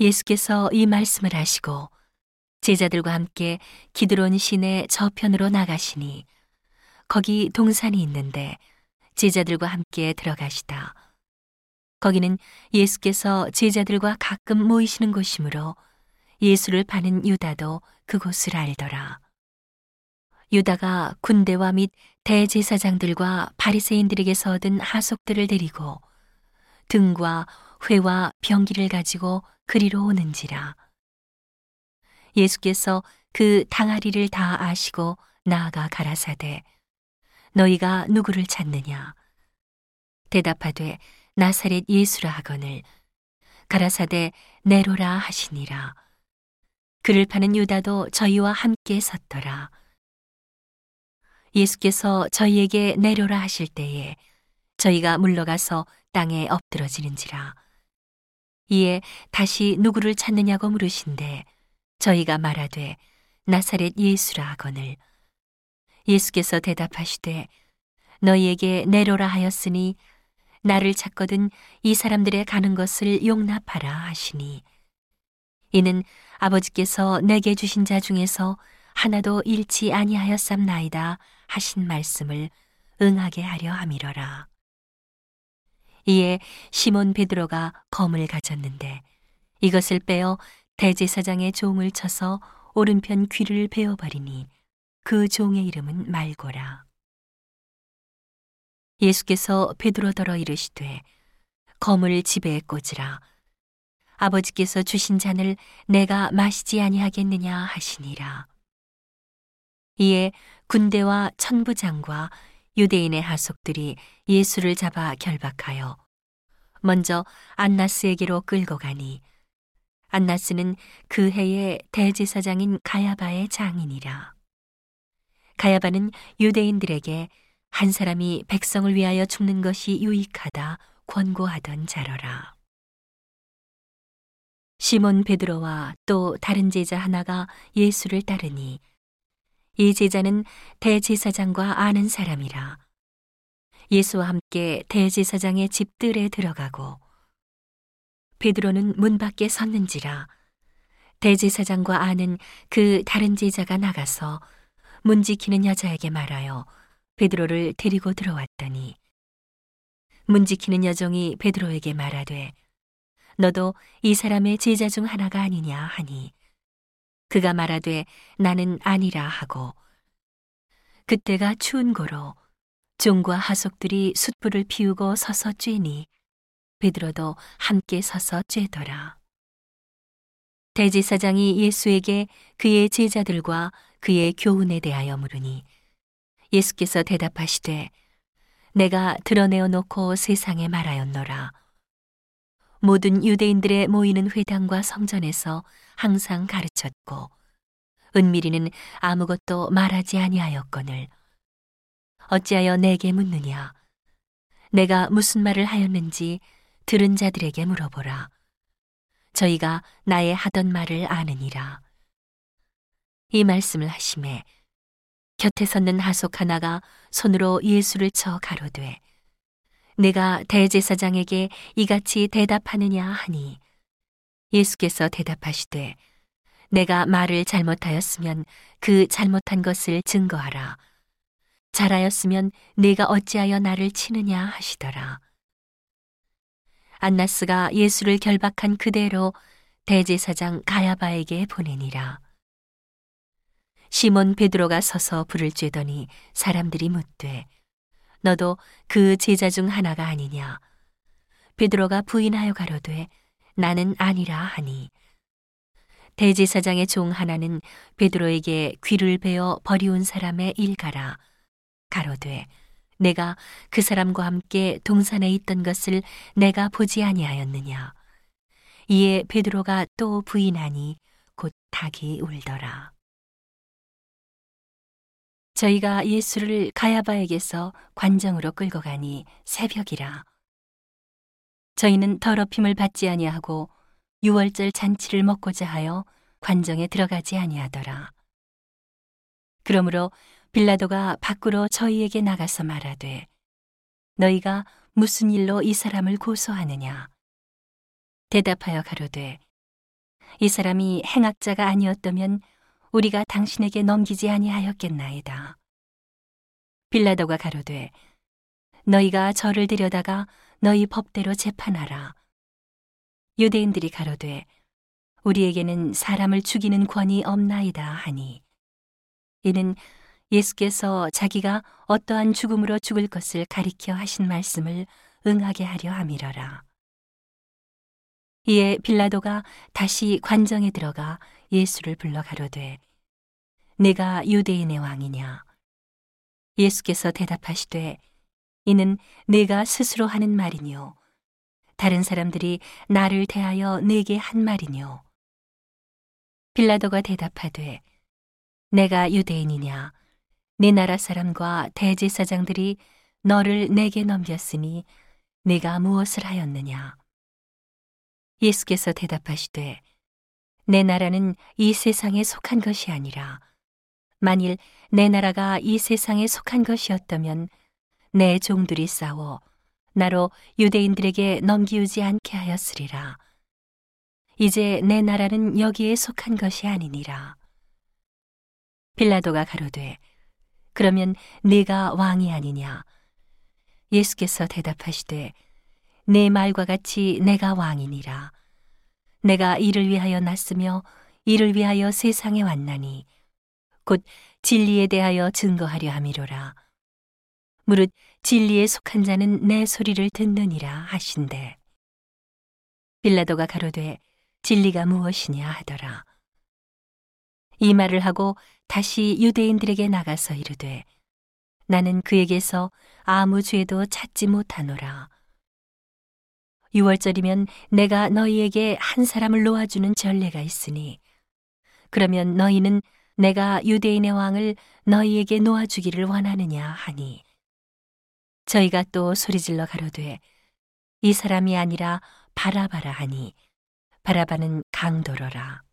예수께서 이 말씀을 하시고 제자들과 함께 기드론 시내 저편으로 나가시니 거기 동산이 있는데 제자들과 함께 들어가시다. 거기는 예수께서 제자들과 가끔 모이시는 곳이므로 예수를 파는 유다도 그곳을 알더라. 유다가 군대와 및 대제사장들과 바리새인들에게서 얻은 하속들을 데리고 등과 회와 병기를 가지고 그리로 오는지라. 예수께서 그 당아리를 다 아시고 나아가 가라사대 너희가 누구를 찾느냐? 대답하되 나사렛 예수라 하거늘 가라사대 내로라 하시니라. 그를 파는 유다도 저희와 함께 섰더라. 예수께서 저희에게 내려라 하실 때에 저희가 물러가서 땅에 엎드러지는지라 이에 다시 누구를 찾느냐고 물으신데 저희가 말하되 나사렛 예수라 하거늘. 예수께서 대답하시되 너희에게 내려라 하였으니 나를 찾거든 이 사람들의 가는 것을 용납하라 하시니. 이는 아버지께서 내게 주신 자 중에서 하나도 잃지 아니하였삼나이다 하신 말씀을 응하게 하려 함이러라. 이에 시몬 베드로가 검을 가졌는데 이것을 빼어 대제사장의 종을 쳐서 오른편 귀를 베어버리니 그 종의 이름은 말고라. 예수께서 베드로더러 이르시되 검을 집에 꽂으라. 아버지께서 주신 잔을 내가 마시지 아니하겠느냐 하시니라. 이에 군대와 천부장과 유대인의 하속들이 예수를 잡아 결박하여 먼저 안나스에게로 끌고 가니 안나스는 그 해의 대제사장인 가야바의 장인이라. 가야바는 유대인들에게 한 사람이 백성을 위하여 죽는 것이 유익하다 권고하던 자러라. 시몬 베드로와 또 다른 제자 하나가 예수를 따르니 이 제자는 대제사장과 아는 사람이라. 예수와 함께 대제사장의 집들에 들어가고 베드로는 문 밖에 섰는지라 대제사장과 아는 그 다른 제자가 나가서 문 지키는 여자에게 말하여 베드로를 데리고 들어왔더니 문 지키는 여종이 베드로에게 말하되 너도 이 사람의 제자 중 하나가 아니냐 하니 그가 말하되 나는 아니라 하고 그때가 추운 고로 종과 하속들이 숯불을 피우고 서서 쬐니 베드로도 함께 서서 쬐더라. 대제사장이 예수에게 그의 제자들과 그의 교훈에 대하여 물으니 예수께서 대답하시되 내가 드러내어 놓고 세상에 말하였노라. 모든 유대인들의 모이는 회당과 성전에서 항상 가르쳤고 은밀이는 아무것도 말하지 아니하였거늘. 어찌하여 내게 묻느냐? 내가 무슨 말을 하였는지 들은 자들에게 물어보라. 저희가 나의 하던 말을 아느니라. 이 말씀을 하심에 곁에 섰는 하속 하나가 손으로 예수를 쳐 가로되 내가 대제사장에게 이같이 대답하느냐 하니? 예수께서 대답하시되 내가 말을 잘못하였으면 그 잘못한 것을 증거하라. 잘하였으면 내가 어찌하여 나를 치느냐 하시더라. 안나스가 예수를 결박한 그대로 대제사장 가야바에게 보내니라. 시몬 베드로가 서서 불을 쬐더니 사람들이 묻되 너도 그 제자 중 하나가 아니냐. 베드로가 부인하여 가로되 나는 아니라 하니. 대제사장의 종 하나는 베드로에게 귀를 베어 버리운 사람의 일가라. 가로되 내가 그 사람과 함께 동산에 있던 것을 내가 보지 아니하였느냐. 이에 베드로가 또 부인하니 곧 닭이 울더라. 저희가 예수를 가야바에게서 관정으로 끌고 가니 새벽이라. 저희는 더럽힘을 받지 아니하고 유월절 잔치를 먹고자 하여 관정에 들어가지 아니하더라. 그러므로 빌라도가 밖으로 저희에게 나가서 말하되 너희가 무슨 일로 이 사람을 고소하느냐? 대답하여 가로되 이 사람이 행악자가 아니었다면 우리가 당신에게 넘기지 아니하였겠나이다. 빌라도가 가로되 너희가 저를 데려다가 너희 법대로 재판하라. 유대인들이 가로되 우리에게는 사람을 죽이는 권이 없나이다 하니 이는 예수께서 자기가 어떠한 죽음으로 죽을 것을 가리켜 하신 말씀을 응하게 하려 함이러라. 이에 빌라도가 다시 관정에 들어가 예수를 불러 가로되 내가 유대인의 왕이냐? 예수께서 대답하시되 이는 내가 스스로 하는 말이뇨. 다른 사람들이 나를 대하여 내게 한 말이뇨. 빌라도가 대답하되 내가 유대인이냐? 내 나라 사람과 대제사장들이 너를 내게 넘겼으니 내가 무엇을 하였느냐 예수께서 대답하시되 내 나라는 이 세상에 속한 것이 아니라 만일 내 나라가 이 세상에 속한 것이었다면 내 종들이 싸워 나로 유대인들에게 넘기우지 않게 하였으리라. 이제 내 나라는 여기에 속한 것이 아니니라. 빌라도가 가로되 그러면 네가 왕이 아니냐? 예수께서 대답하시되 내 말과 같이 내가 왕이니라. 내가 이를 위하여 났으며 이를 위하여 세상에 왔나니 곧 진리에 대하여 증거하려 함이로라. 무릇 진리에 속한 자는 내 소리를 듣느니라 하신대. 빌라도가 가로되 진리가 무엇이냐 하더라. 이 말을 하고 다시 유대인들에게 나가서 이르되 나는 그에게서 아무 죄도 찾지 못하노라. 6월절이면 내가 너희에게 한 사람을 놓아주는 전례가 있으니 그러면 너희는 내가 유대인의 왕을 너희에게 놓아주기를 원하느냐 하니 저희가 또 소리질러 가로되 이 사람이 아니라 바라바라 하니 바라바는 강도로라